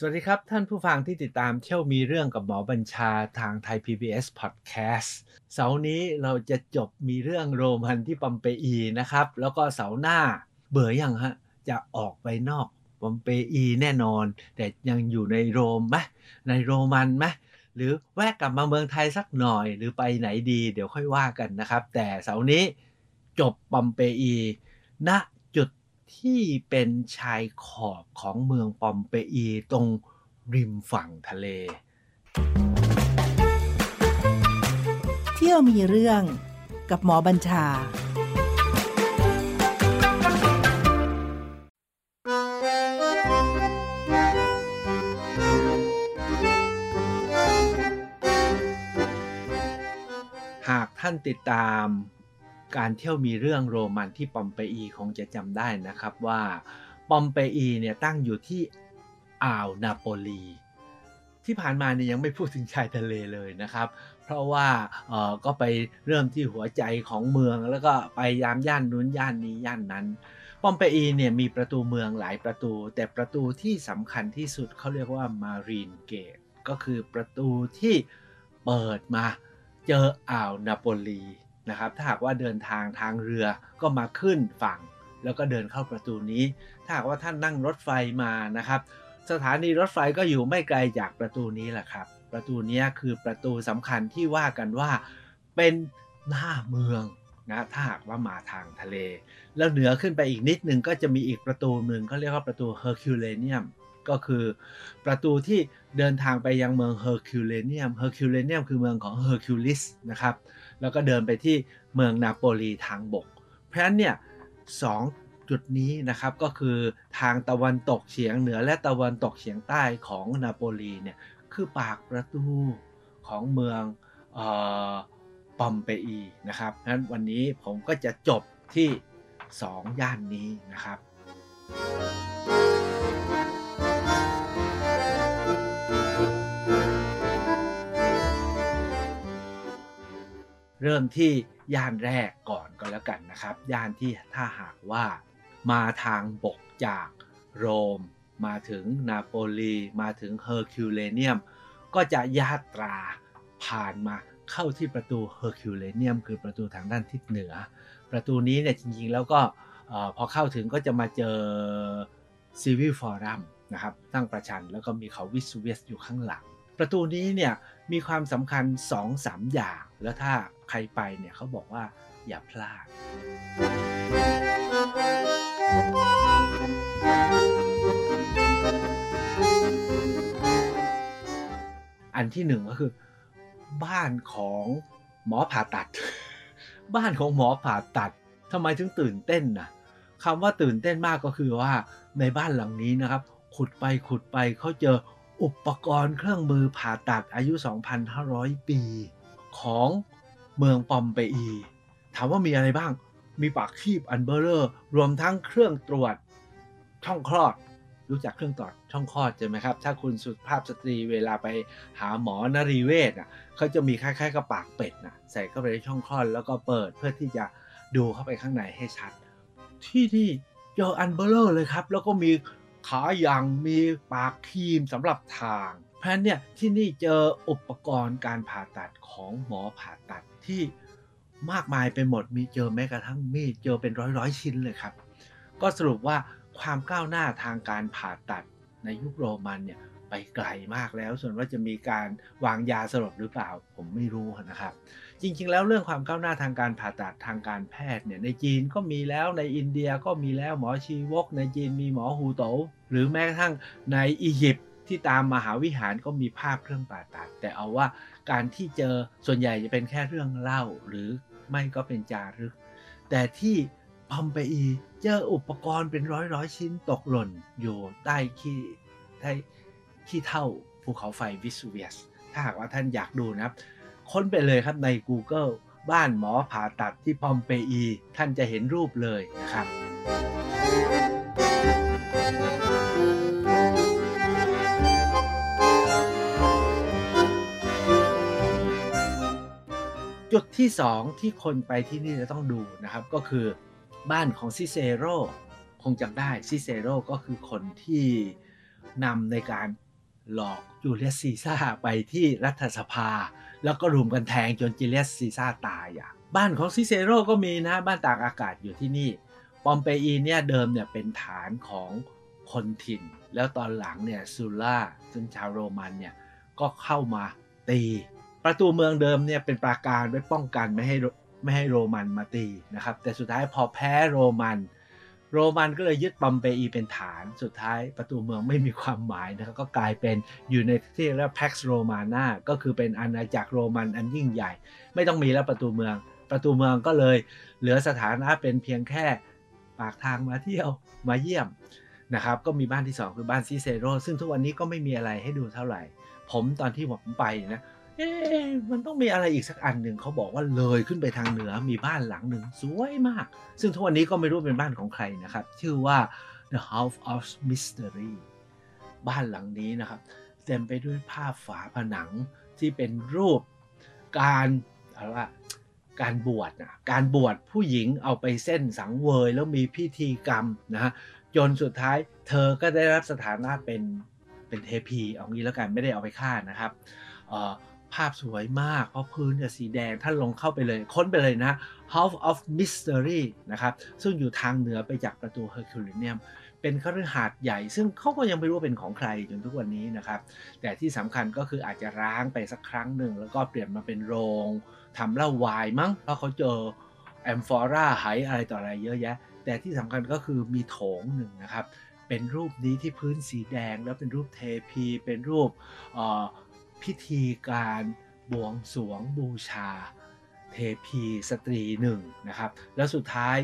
สวัสดีครับ ท่านผู้ฟังที่ติดตามเที่ยวมีเรื่องกับหมอบัญชาทางไทย PBS Podcast เสาร์นี้เราจะจบมีเรื่องโรมันที่ปอมเปอีนะครับ แล้วก็เสาร์หน้าเบื่ออยังฮะ จะออกไปนอกปอมเปอีแน่นอน แต่ยังอยู่ในโรมไหมในโรมันไหมหรือแวะกลับมาเมืองไทยสักหน่อย หรือไปไหนดี เดี๋ยวค่อยว่ากันนะครับ แต่เสาร์นี้จบปอมเปอีณ ที่เป็นชายขอบของเมืองปอมเปอีตรงริมฝั่งทะเล เที่ยวมีเรื่องกับหมอบัญชาหากท่านติดตาม การเที่ยวมีเรื่องโรมันที่ปอมเปอีคงจะจำได้นะครับว่าปอมเปอีเนี่ยตั้งอยู่ที่อ่าวนาโปลี ที่ผ่านมาเนี่ยยังไม่พูดถึงชายทะเลเลยนะครับ เพราะว่าเออก็ไปเริ่มที่หัวใจของเมืองแล้วก็ไปยามย่านนู้นย่านนี้ย่านนั้นปอมเปอีเนี่ยมีประตูเมืองหลายประตู แต่ประตูที่สำคัญที่สุดเขาเรียกว่ามารีนเกตก็คือประตูที่เปิดมาเจออ่าวนาโปลี นะครับ ถ้าหากว่าเดินทางทางเรือก็มาขึ้นฝั่ง แล้วก็เดินเข้าประตูนี้ ถ้าหากว่าท่านนั่งรถไฟมานะครับ สถานีรถไฟก็อยู่ไม่ไกลจากประตูนี้แหละครับ ประตูนี้คือประตูสำคัญที่ว่ากันว่าเป็นหน้าเมืองนะถ้าหากว่ามาทางทะเล แล้วเหนือขึ้นไปอีกนิดนึงก็จะมีอีกประตูหนึ่งเขาเรียกว่าประตูเฮอร์คิวเลเนียมก็คือประตูที่เดินทางไปยังเมืองเฮอร์คิวเลเนียมเฮอร์คิวเลเนียมคือเมืองของเฮอร์คิวลิสนะครับ แล้วก็เดินไปที่เมืองนาโปลีทางบก เพราะฉะนั้นเนี่ยสองจุดนี้นะครับก็คือทางตะวันตกเฉียงเหนือและตะวันตกเฉียงใต้ของนาโปลีเนี่ยคือปากประตูของเมืองเอ่อปอมเปอีนะครับเพราะฉะนั้นวันนี้ผมก็จะจบที่ 2 ย่านนี้นะครับ เริ่มที่ย่านแรกก่อนก็แล้วกันนะครับ ย่านที่ถ้าหากว่ามาทางบกจากโรม มาถึงนาโปลีมาถึงเฮอร์คิวเลเนียมก็จะยาตราผ่านมาเข้าที่ประตูเฮอร์คิวเลเนียมคือประตูทางด้านทิศเหนือ ประตูนี้เนี่ยจริงๆแล้วก็พอเข้าถึงก็จะมาเจอ Civil Forum นะครับตั้งประชันแล้วก็มีเขาวิสุเวียสอยู่ข้างหลัง ประตูนี้เนี่ยมีความสำคัญ 2-3 อย่าง แล้วถ้าใครไปเนี่ยเขาบอกว่าอย่าพลาด อันที่หนึ่งก็คือ บ้านของหมอผ่าตัด บ้านของหมอผ่าตัดทำไมถึงตื่นเต้นนะคำว่าตื่นเต้นมากก็คือว่าในบ้านหลังนี้นะครับ ขุดไปขุดไปเขาเจอ อุปกรณ์เครื่องมือผ่าตัดอายุ 2,500 ปี ของเมืองปอมเปอี ถามว่ามีอะไรบ้าง มีปากคีบอันเบอร์เรอร์ รวมทั้งเครื่องตรวจช่องคลอด รู้จักเครื่องตรวจช่องคลอดใช่ไหมครับ ถ้าคุณสุภาพสตรีเวลาไปหาหมอนรีเวชอะเขาจะมีคล้ายๆกับปากเป็ดนะใส่เข้าไปในช่องคลอดแล้วก็เปิดเพื่อที่จะดูเข้าไปข้างในให้ชัด ที่นี่เจออันเบอร์เรอร์เลยครับ แล้วก็มี ขายังมีปากครีมสำหรับทางเพราะฉะนั้นเนี่ยที่นี่เจออุปกรณ์การผ่าตัดของหมอผ่าตัดที่มากมายไปหมดมีเจอแม้กระทั่งมีดเจอเป็นร้อยร้อยชิ้นเลยครับ ก็สรุปว่าความก้าวหน้าทางการผ่าตัดในยุคโรมันเนี่ยไปไกลมากแล้ว ส่วนว่าจะมีการวางยาสลบหรือเปล่าผมไม่รู้นะครับ จริง ๆ แล้วเรื่องความก้าวหน้าทางการผ่าตัดทางการแพทย์เนี่ยในจีนก็มีแล้วในอินเดียก็มีแล้วหมอชีวก ในจีนมีหมอฮูโต หรือแม้กระทั่งในอียิปต์ที่ตามมหาวิหารก็มีภาพเครื่องผ่าตัด แต่เอาว่าการที่เจอส่วนใหญ่จะเป็นแค่เรื่องเล่าหรือไม่ก็เป็นจารึก แต่ที่พอมเปอีเจออุปกรณ์เป็นร้อยร้อยชิ้นตกหล่นอยู่ใต้ขี้ใต้ขี้เท่าภูเขาไฟวิสูเวียส ถ้าหากว่าท่านอยากดูนะครับ ค้นไปเลยครับใน Google บ้านหมอผ่าตัดที่พอมเปอี ท่านจะเห็นรูปเลยนะครับ จุดที่สองที่คนไปที่นี่จะต้องดูนะครับ ก็คือบ้านของซิเซโรคงจำได้ซิเซโรก็คือคนที่นำในการหลอกจูเลียสซีซ่าไปที่รัฐสภา แล้วก็รุมกันแทงจนจูเลียสซีซ่าตายอะบ้านของซิเซโรก็มีนะบ้านตากอากาศอยู่ที่นี่ปอมเปอีเนี่ยเดิมเนี่ยเป็นฐานของคนถิ่น แล้วตอนหลังเนี่ยซูล่าซึ่งชาวโรมันเนี่ยก็เข้ามาตี ประตูเมืองเดิมเนี่ยเป็นปราการไว้ป้องกันไม่ให้ไม่ให้โรมันมาตีนะครับ แต่สุดท้ายพอแพ้โรมัน โรมันก็เลยยึดปอมเปอีเป็นฐาน สุดท้ายประตูเมืองไม่มีความหมายนะครับก็กลายเป็นอยู่ในที่เรียกแพ็กซ์โรมานาก็คือเป็นอาณาจักรโรมันอันยิ่งใหญ่ ไม่ต้องมีแล้วประตูเมือง ประตูเมืองก็เลยเหลือสถานะเป็นเพียงแค่ปากทางมาเที่ยวมาเยี่ยมนะครับก็มีบ้านที่ 2 คือบ้านซิเซโรซึ่งทุกวันนี้ก็ไม่มีอะไรให้ดูเท่าไหร่ ผมตอนที่ผมไปนะ เอ๊มันต้องมีอะไรอีกสักอันหนึ่งเขาบอกว่าเลยขึ้นไปทางเหนือมีบ้านหลังหนึ่งสวยมาก ซึ่งทุกวันนี้ก็ไม่รู้เป็นบ้านของใครนะครับ ชื่อว่า The House of Mystery บ้านหลังนี้นะครับ เต็มไปด้วยภาพฝาผนังที่เป็นรูปการอะไรว่าการบวชนะการบวชผู้หญิงเอาไปเส้นสังเวยแล้วมีพิธีกรรมนะฮะจนสุดท้ายเธอก็ได้รับสถานะเป็นเป็นเทพีเอางี้แล้วกันไม่ได้เอาไปฆ่านะครับ ภาพสวยมาก เพราะพื้นเนี่ยสีแดงท่านลงเข้าไปเลย ค้นไปเลยนะ House of Mystery นะครับ ซึ่งอยู่ทางเหนือไปจากประตู Herculaneum เป็นคฤหาสน์ใหญ่ ซึ่งเขาก็ยังไม่รู้เป็นของใครจนทุกวันนี้นะครับ แต่ที่สำคัญก็คืออาจจะร้างไปสักครั้งหนึ่ง แล้วก็เปลี่ยนมาเป็นโรงทำเหล้าวายมั้งเพราะเขาเจอแอมฟอราไหอะไรต่ออะไรเยอะแยะ แต่ที่สำคัญก็คือมีโถงหนึ่งนะครับเป็นรูปนี้ที่พื้นสีแดงแล้วเป็นรูปเทพี เป็นรูป พิธีการบวงสรวงบูชา เทพีสตรีหนึ่งนะครับ แล้วสุดท้าย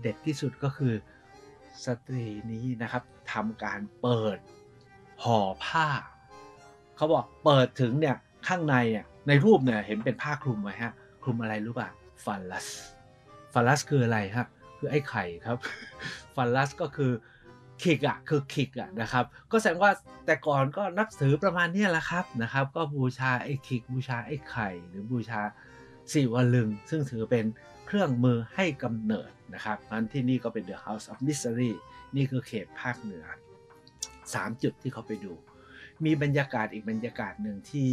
เด็ดที่สุดก็คือสตรีนี้นะครับทำการเปิดห่อผ้า เขาบอกเปิดถึงเนี่ยข้างในเนี่ยในรูปเนี่ยเห็นเป็นผ้าคลุมไว้ฮะคลุมอะไรรู้ป่ะฟัลลัสฟัลลัสคืออะไรครับคือไอ้ไข่ครับฟัลลัสก็คือ คิกอะคือคิกอะนะครับก็แสดงว่าแต่ก่อนก็นับถือประมาณนี้แหละครับนะครับ ก็บูชาไอ้คิกบูชาไอ้ไข่ หรือบูชาสีวลึง ซึ่งถือเป็นเครื่องมือให้กำเนิดนะครับนั้นที่นี่ก็เป็น The House of Mystery นี่คือเขตภาคเหนือ 3 จุดที่เขาไปดู มีบรรยากาศอีกบรรยากาศหนึ่งที่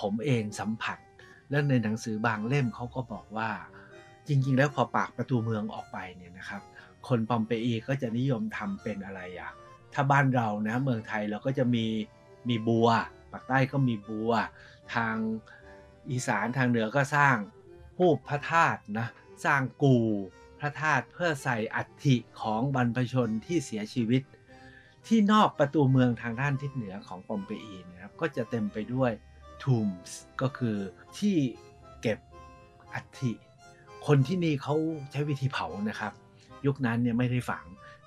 ผมเองสัมผัส และในหนังสือบางเล่มเขาก็บอกว่าจริง ๆ แล้วพอปากประตูเมืองออกไปเนี่ยนะครับ คนปอมเปอีก็จะนิยมทำเป็นอะไรอะถ้าบ้านเรานะเมืองไทยเราก็จะมีมีบัวปากใต้ก็มีบัว ทางอีสานทางเหนือก็สร้างรูปพระธาตุนะสร้างกูพระธาตุเพื่อใส่อัฐิของบรรพชนที่เสียชีวิต ที่นอกประตูเมืองทางด้านทิศเหนือของปอมเปอีนะครับก็จะเต็มไปด้วย tombs ก็คือที่เก็บอัฐิคนที่นี่เขาใช้วิธีเผานะครับ ยุคนั้นเนี่ยไม่ได้ฝัง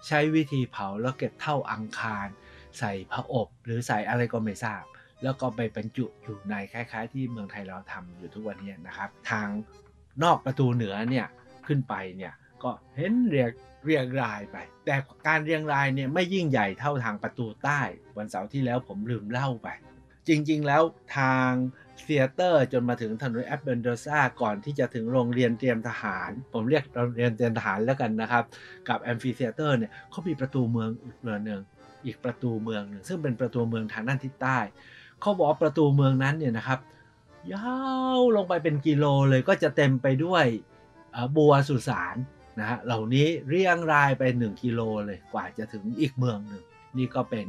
ใช้วิธีเผาแล้วเก็บเท่าอังคาร ใส่พระอบ หรือใส่อะไรก็ไม่ทราบ แล้วก็ไปบรรจุอยู่ในคล้ายๆ ที่เมืองไทยเราทำอยู่ทุกวันนี้นะครับ ทางนอกประตูเหนือเนี่ยขึ้นไปเนี่ยก็เห็นเรียงเรียงรายไป แต่การเรียงรายเนี่ยไม่ยิ่งใหญ่เท่าทางประตูใต้ วันเสาร์ที่แล้วผมลืมเล่าไป จริงๆแล้วทาง เซียเตอร์จนมาถึงถนนแอปเบนเดซาก่อนที่จะถึงโรงเรียนเตรียมทหาร ผมเรียกโรงเรียนเตรียมทหารแล้วกันนะครับ กับแอมฟิเซียเตอร์เนี่ยเขามีประตูเมืองอีกเมืองหนึ่งอีกประตูเมืองหนึ่งซึ่งเป็นประตูเมืองทางด้านทิศใต้เขาบอกประตูเมืองนั้นเนี่ยนะครับยาวลงไปเป็นกิโลเลยก็จะเต็มไปด้วยบัวสุสานนะฮะเหล่านี้เรียงรายไป 1 กิโลเลยกว่าจะถึงอีกเมืองหนึ่งนี่ก็เป็น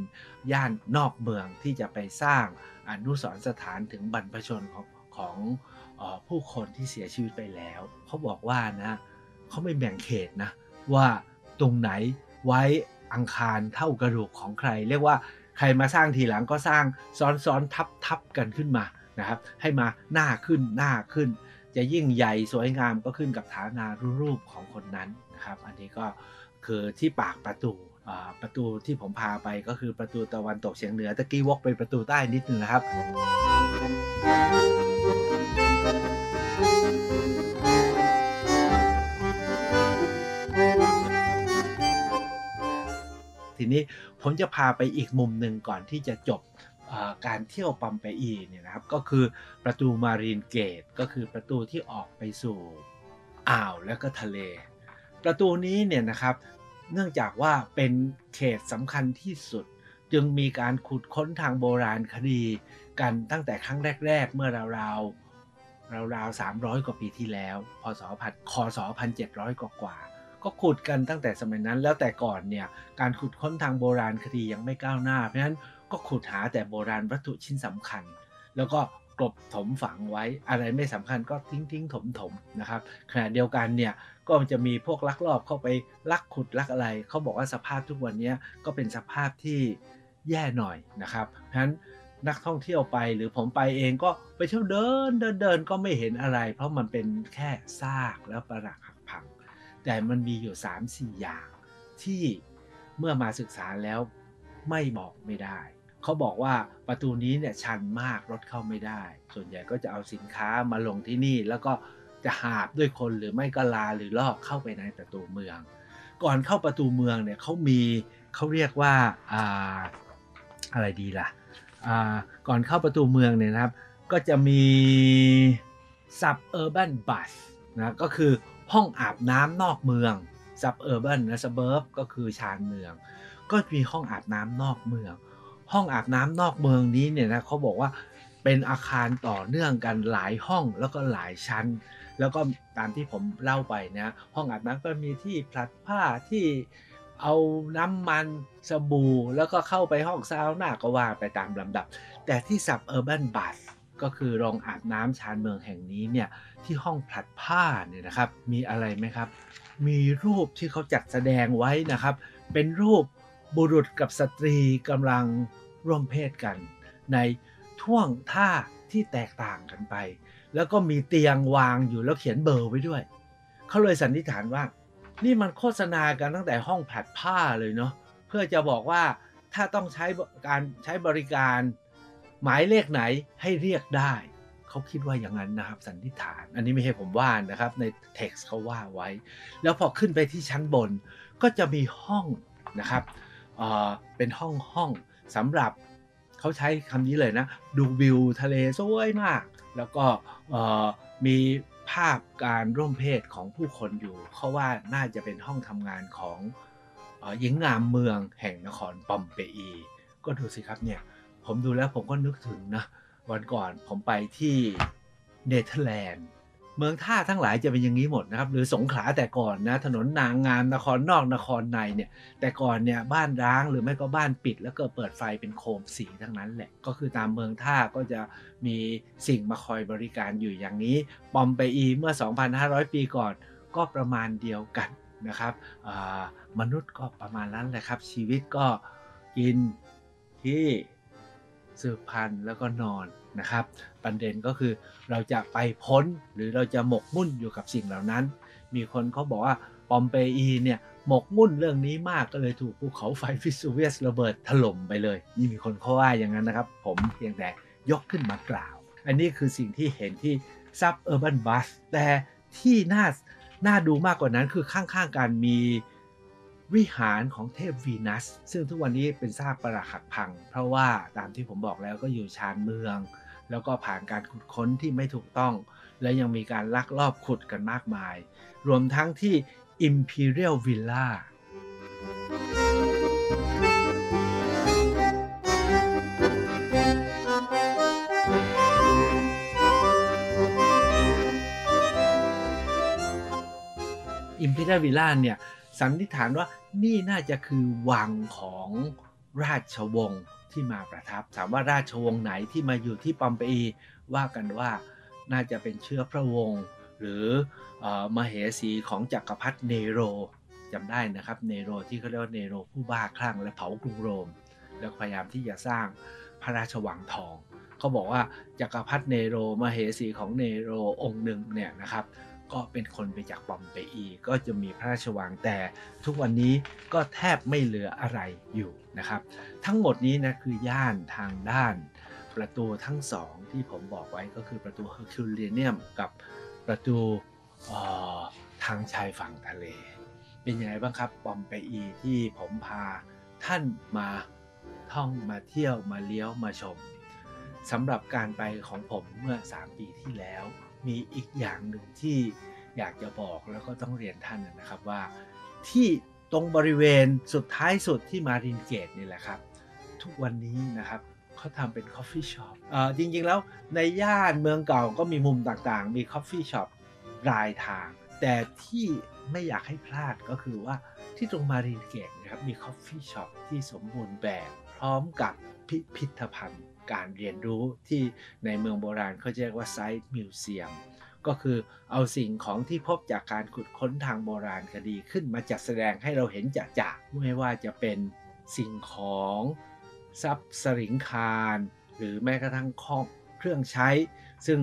ย่านนอกเมืองที่จะไปสร้าง อนุสรสถานถึงบรรพชนของของอผู้คนที่เสียชีวิตไปแล้ว เขาบอกว่านะเขาไม่แบ่งเขตนะว่าตรงไหนไว้อังคารเท่ากระดูกของใคร เรียกว่าใครมาสร้างทีหลังก็สร้างซ้อนๆทับๆกันขึ้นมานะครับ ให้มาหน้าขึ้นหน้าขึ้น จะยิ่งใหญ่สวยงามก็ขึ้นกับฐานารุรูปของคนนั้นนะครับ อันนี้ก็คือที่ปากประตู ประตูที่ผมพาไปก็คือประตูตะวันตกเฉียงเหนือตะกี้วกไปประตูใต้นิดนึงนะครับ ทีนี้ผมจะพาไปอีกมุมหนึ่งก่อนที่จะจบการเที่ยวปัมเปอีเนี่ยนะครับก็คือประตูมารีนเกตก็คือประตูที่ออกไปสู่อ่าวและก็ทะเล ประตูนี้เนี่ยนะครับ เนื่องจากว่าเป็นเขตสำคัญที่สุด จึงมีการขุดค้นทางโบราณคดีกันตั้งแต่ครั้งแรก ๆ เมื่อราวๆราวๆ300กว่าปีที่แล้ว พศพันคศ1700กว่ากว่าก็ขุดกันตั้งแต่สมัยนั้นแล้วแต่ก่อนเนี่ยการขุดค้นทางโบราณคดียังไม่ก้าวหน้า เพราะฉะนั้นก็ขุดหาแต่โบราณวัตถุชิ้นสำคัญ แล้วก็ กลบถมฝังไว้อะไรไม่สำคัญก็ทิ้งทิ้งถมถมนะครับขณะเดียวกันเนี่ยก็จะมีพวกลักลอบเข้าไปลักขุดลักอะไร เขาบอกว่าสภาพทุกวันนี้ก็เป็นสภาพที่แย่หน่อยนะครับเพราะฉะนั้นนักท่องเที่ยวไปหรือผมไปเองก็ไปเที่ยวเดินเดินเดินก็ไม่เห็นอะไร เพราะมันเป็นแค่ซากแล้วประหลักหักพัง แต่มันมีอยู่ 3-4 อย่างที่เมื่อมาศึกษาแล้วไม่บอกไม่ได้ เขาบอกว่าประตูนี้เนี่ยชันมากรถเข้าไม่ได้ ส่วนใหญ่ก็จะเอาสินค้ามาลงที่นี่ แล้วก็จะหาบด้วยคนหรือไม่ก็ลาหรือลอกเข้าไปในประตูเมือง ก่อนเข้าประตูเมืองเนี่ยเขามีเขาเรียกว่าอ่าอะไรดีล่ะอ่าก่อนเข้าประตูเมืองเนี่ยนะครับ ก็จะมี suburban bus นะก็คือห้องอาบน้ำนอกเมือง suburban นะ suburb ก็คือชานเมือง ก็มีห้องอาบน้ำนอกเมือง ห้องอาบน้ำนอกเมืองนี้เนี่ยนะเขาบอกว่าเป็นอาคารต่อเนื่องกันหลายห้องแล้วก็หลายชั้น แล้วก็ตามที่ผมเล่าไปนะห้องอาบน้ำก็มีที่ผลัดผ้าที่เอาน้ำมันสบู่แล้วก็เข้าไปห้องซาวน่าก็ว่าไปตามลำดับ แต่ที่สับเออร์บันบัสก็คือโรงอาบน้ำชานเมืองแห่งนี้เนี่ยที่ห้องผลัดผ้าเนี่ยนะครับ มีอะไรไหมครับ มีรูปที่เขาจัดแสดงไว้นะครับ เป็นรูป บุรุษกับสตรีกำลังร่วมเพศกัน ในท่วงท่าที่แตกต่างกันไป แล้วก็มีเตียงวางอยู่แล้วเขียนเบอร์ไว้ด้วย เขาเลยสันนิษฐานว่า นี่มันโฆษณากันตั้งแต่ห้องผลัดผ้าเลยเนาะเพื่อจะบอกว่าถ้าต้องใช้การใช้บริการ หมายเลขไหนให้เรียกได้ เขาคิดว่าอย่างนั้นนะครับสันนิษฐาน อันนี้ไม่ใช่ผมว่านะครับในเท็กซ์เขาว่าไว้ แล้วพอขึ้นไปที่ชั้นบนก็จะมีห้องนะครับ เป็นห้องห้องสำหรับเขาใช้คำนี้เลยนะ ดูวิวทะเลสวยมาก แล้วก็มีภาพการร่วมเพศของผู้คนอยู่เขาว่าน่าจะเป็นห้องทำงานของหญิงงามเมืองแห่งนครปอมเปอี ก็ดูสิครับเนี่ย ผมดูแล้วผมก็นึกถึงนะ วันก่อนผมไปที่เนเธอร์แลนด์ เมืองท่าทั้งหลายจะเป็นอย่างนี้หมดนะครับ หรือสงขลาแต่ก่อนนะถนนนางงามนครนอกนครในเนี่ย แต่ก่อนเนี่ยบ้านร้างหรือไม่ก็บ้านปิด แล้วก็เปิดไฟเป็นโคมสีทั้งนั้นแหละ ก็คือตามเมืองท่าก็จะมีสิ่งมาคอยบริการอยู่อย่างนี้ ปอมเปอีเมื่อ 2,500 ปีก่อนก็ประมาณเดียวกันนะครับมนุษย์ก็ประมาณนั้นแหละครับ ชีวิตก็กินที่ สืบพันธุ์แล้วก็นอนนะครับ ประเด็นก็คือเราจะไปพ้นหรือเราจะหมกมุ่นอยู่กับสิ่งเหล่านั้น มีคนเขาบอกว่าปอมเปอีเนี่ยหมกมุ่นเรื่องนี้มากก็เลยถูกภูเขาไฟฟิสูเวียสระเบิดถล่มไปเลย นี่มีคนเขาว่าอย่างนั้นนะครับ ผมเพียงแต่ยกขึ้นมากล่าว อันนี้คือสิ่งที่เห็นที่ซับเออร์บันบัสแต่ที่น่าน่าดูมากกว่านั้นคือข้างๆกันมี วิหารของเทพวีนัส ซึ่งทุกวันนี้เป็นซากปรักหักพัง เพราะว่าตามที่ผมบอกแล้วก็อยู่ชานเมือง แล้วก็ผ่านการขุดค้นที่ไม่ถูกต้อง และยังมีการลักลอบขุดกันมากมาย รวมทั้งที่ Imperial Villa Imperial Villa เนี่ย สันนิษฐานว่านี่น่าจะคือวังของราชวงศ์ที่มาประทับ ถามว่าราชวงศ์ไหนที่มาอยู่ที่ปอมเปอีว่ากันว่าน่าจะเป็นเชื้อพระวงศ์หรือเอ่อมเหสีของจักรพรรดิเนโรจำได้นะครับเนโรที่เขาเรียกว่าเนโรผู้บ้าคลั่งและเผากรุงโรม แล้วพยายามที่จะสร้างพระราชวังทอง เขาบอกว่าจักรพรรดิเนโรมเหสีของเนโรองค์หนึ่งเนี่ยนะครับ ก็เป็นคนไปจากปอมเปอีก็จะมีพระราชวังแต่ทุกวันนี้ก็แทบไม่เหลืออะไรอยู่นะครับ ทั้งหมดนี้นะคือย่านทางด้าน ประตูทั้งสองที่ผมบอกไว้ก็คือประตูเฮอร์คิวเลียเนียมกับประตูเอ่อทางชายฝั่งทะเล เป็นยังไงบ้างครับปอมเปอีที่ผมพาท่านมาท่องมาเที่ยวมาเลี้ยวมาชมสำหรับการไปของผมเมื่อ 3 ปีที่แล้ว มีอีกอย่างหนึ่งที่อยากจะบอกแล้วก็ต้องเรียนท่านนะครับว่า ที่ตรงบริเวณสุดท้ายสุดที่ Marine Gate นี่แหละครับ ทุกวันนี้นะครับเขาทำเป็น coffee shop จริงๆแล้วในย่านเมืองเก่าก็มีมุมต่างๆ มี coffee shop รายทาง แต่ที่ไม่อยากให้พลาดก็คือว่าที่ตรง Marine Gate นะครับมี coffee shop ที่สมบูรณ์แบบ พร้อมกับพิพิธภัณฑ์ การเรียนรู้ที่ในเมืองโบราณเขาเรียกว่า site museum ก็คือเอาสิ่งของที่พบจากการขุดค้นทางโบราณคดีขึ้นมาจัดแสดงให้เราเห็นจะจะไม่ว่าจะเป็นสิ่งของทรัพย์ศฤงคารหรือแม้กระทั่งของเครื่องใช้ ซึ่ง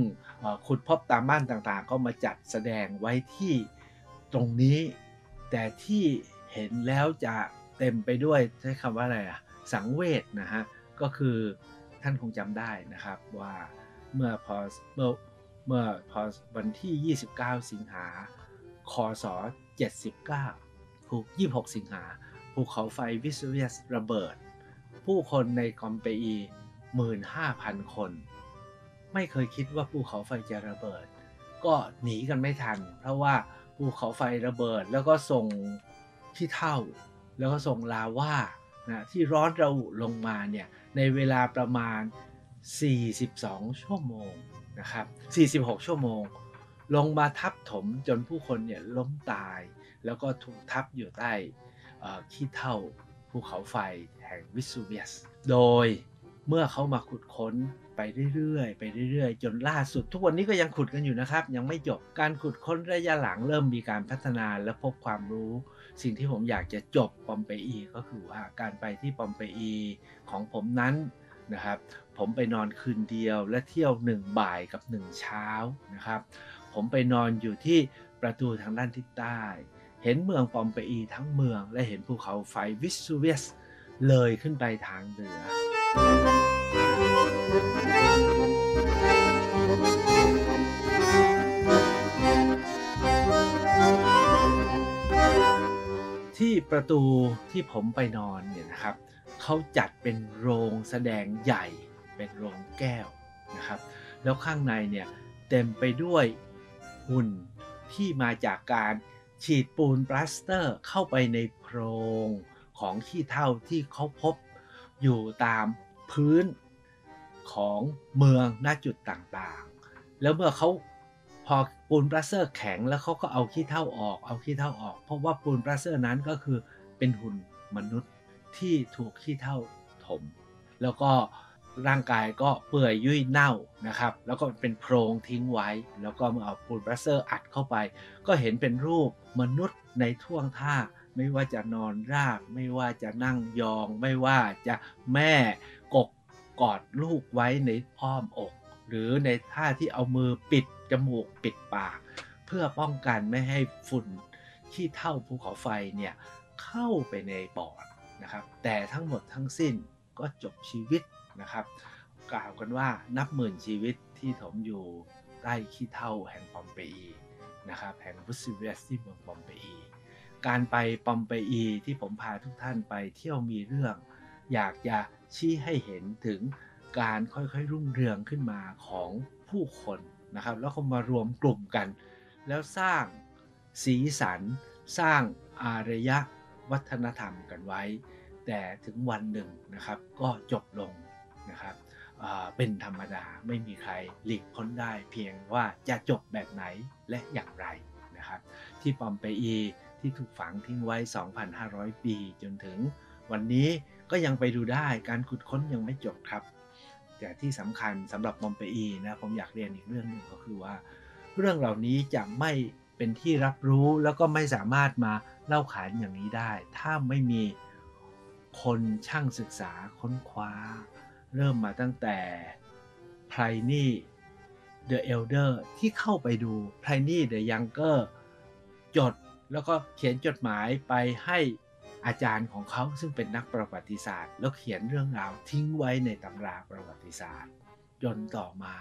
ขุดพบตามบ้านต่างๆ ก็มาจัดแสดงไว้ที่ตรงนี้ แต่ที่เห็นแล้วจะเต็มไปด้วยใช้คำว่าอะไรอะสังเวชนะฮะก็คือ ท่านคงจำได้นะครับว่าเมื่อพอเมื่อเมื่อพอวันที่ 29 สิงหา คศ 79 ถูก 26 สิงหา ภูเขาไฟวิสเวียสระเบิด ผู้คนในกอมเปอี 15,000 คน ไม่เคยคิดว่าภูเขาไฟจะระเบิด ก็หนีกันไม่ทัน เพราะว่าภูเขาไฟระเบิดแล้วก็ส่งที่เท่า แล้วก็ส่งลาว่านะที่ร้อนระอุลงมาเนี่ย ในเวลาประมาณ 42 ชั่วโมงนะครับ 46 ชั่วโมง ลงมาทับถมจนผู้คนเนี่ยล้มตาย แล้วก็ถูกทับอยู่ใต้ขี้เท่าภูเขาไฟแห่งวิสูเวียส โดยเมื่อเขามาขุดค้นไปเรื่อยๆ ไปเรื่อยๆ จนล่าสุด ทุกวันนี้ก็ยังขุดกันอยู่นะครับ ยังไม่จบการขุดค้นระยะหลังเริ่มมีการพัฒนาและพบความรู้ สิ่งที่ผมอยากจะจบปอมเปอีก็คือว่าการไปที่ปอมเปอีของผมนั้นนะครับ ผมไปนอนคืนเดียวและเที่ยวหนึ่งบ่ายกับหนึ่งเช้านะครับ ผมไปนอนอยู่ที่ประตูทางด้านทิศใต้ เห็นเมืองปอมเปอีทั้งเมือง และเห็นภูเขาไฟวิสซูเวสเลยขึ้นไปทางเหนือ ประตูที่ผมไปนอนเนี่ยนะครับเขาจัดเป็นโรงแสดงใหญ่เป็นโรงแก้วนะครับ แล้วข้างในเนี่ยเต็มไปด้วยหุ่นที่มาจากการฉีดปูนปลาสเตอร์เข้าไปในโพรงของขี้เถ้าที่เขาพบอยู่ตามพื้นของเมืองณจุดต่างๆ แล้วเมื่อเขา พอปูนปลาสเตอร์แข็งแล้วเขาก็เอาขี้เถ้าออก เอาขี้เถ้าออก เพราะว่าปูนปลาสเตอร์นั้นก็คือเป็นหุ่นมนุษย์ที่ถูกขี้เถ้าถม แล้วก็ร่างกายก็เปื่อยยุ่ยเน่านะครับ แล้วก็เป็นโพรงทิ้งไว้ แล้วก็เอเอาปูนบรัสเซอร์อัดเข้าไป ก็เห็นเป็นรูปมนุษย์ในท่วงท่า ไม่ว่าจะนอนราบ ไม่ว่าจะนั่งยอง ไม่ว่าจะแม่กกกอดลูกไว้ในอ้อมอก หรือในท่าที่เอามือปิด จมูกปิดปาก เพื่อป้องกันไม่ให้ฝุ่นที่เท่าภูเขาไฟเนี่ยเข้าไปในปอดนะครับแต่ทั้งหมดทั้งสิ้นก็จบชีวิตนะครับ กล่าวกันว่านับหมื่นชีวิตที่ถมอยู่ใต้ขี้เท่าแห่งปอมเปอีนะครับแห่งวุสิเวสที่เมืองปอมเปอีการไปปอมเปอีที่ผมพาทุกท่านไปเที่ยวมีเรื่อง อยากจะชี้ให้เห็นถึงการค่อยๆรุ่งเรืองขึ้นมาของผู้คน นะครับ แล้วก็มารวมกลุ่มกัน แล้วสร้างสีสัน สร้างอารยะวัฒนธรรมกันไว้ แต่ถึงวันหนึ่งนะครับก็จบลงนะครับเป็นธรรมดาไม่มีใครหลีกพ้นได้เพียงว่าจะจบแบบไหนและอย่างไรนะครับ ที่ปอมเปอีที่ถูกฝังทิ้งไว้ 2,500 ปีจนถึงวันนี้ก็ยังไปดูได้การขุดค้นยังไม่จบครับ แต่ที่สำคัญสำหรับปอมเปอีนะผมอยากเรียนอีกเรื่องหนึ่งก็คือว่า เรื่องเหล่านี้จะไม่เป็นที่รับรู้แล้วก็ไม่สามารถมาเล่าขานอย่างนี้ได้ ถ้าไม่มีคนช่างศึกษาค้นคว้า เริ่มมาตั้งแต่ไพรนี่ The Elder ที่เข้าไปดูไพรนี่ The Younger จดแล้วก็เขียนจดหมายไปให้ อาจารย์ของเขาซึ่งเป็นนักประวัติศาสตร์ แล้วเขียนเรื่องราวทิ้งไว้ในตำราประวัติศาสตร์จนต่อมา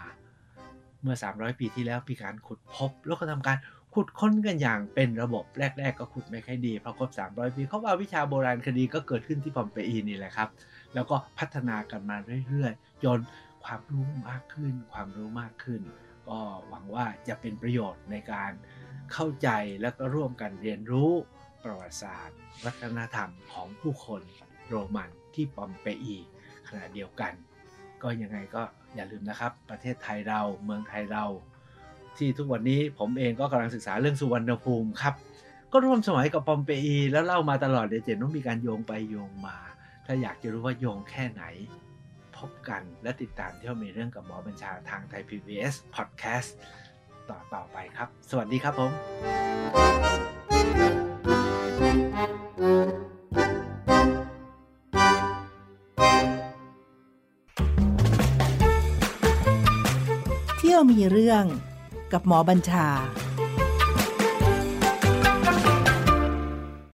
เมื่อ 300 ปีที่แล้วมีการขุดพบ แล้วก็ทำการขุดค้นกันอย่างเป็นระบบแรก ๆ ก็ขุดไม่ค่อยดีพอครบ 300 ปีเขาว่าวิชาโบราณคดีก็เกิดขึ้นที่ปอมเปอีนี่แหละครับ แล้วก็พัฒนากันมาเรื่อยๆจนความรู้มากขึ้น ความรู้มากขึ้น ก็หวังว่าจะเป็นประโยชน์ในการเข้าใจและก็ร่วมกันเรียนรู้ ประวัติศาสตร์ วัฒนธรรมของผู้คนโรมันที่ปอมเปอีขณะเดียวกัน ก็ยังไงก็อย่าลืมนะครับ ประเทศไทยเราเมืองไทยเรา ที่ทุกวันนี้ผมเองก็กำลังศึกษาเรื่องสุวรรณภูมิครับ ก็ร่วมสมัยกับปอมเปอี แล้วเล่ามาตลอดเดี๋ยวจนต้องมีการโยงไปโยงมา ถ้าอยากจะรู้ว่าโยงแค่ไหน พบกันและติดตามเที่ยวมีเรื่องกับหมอบัญชาทางไทย PBS Podcast ต่อต่อไปครับ สวัสดีครับผม เที่ยวมีเรื่องกับหมอบัญชา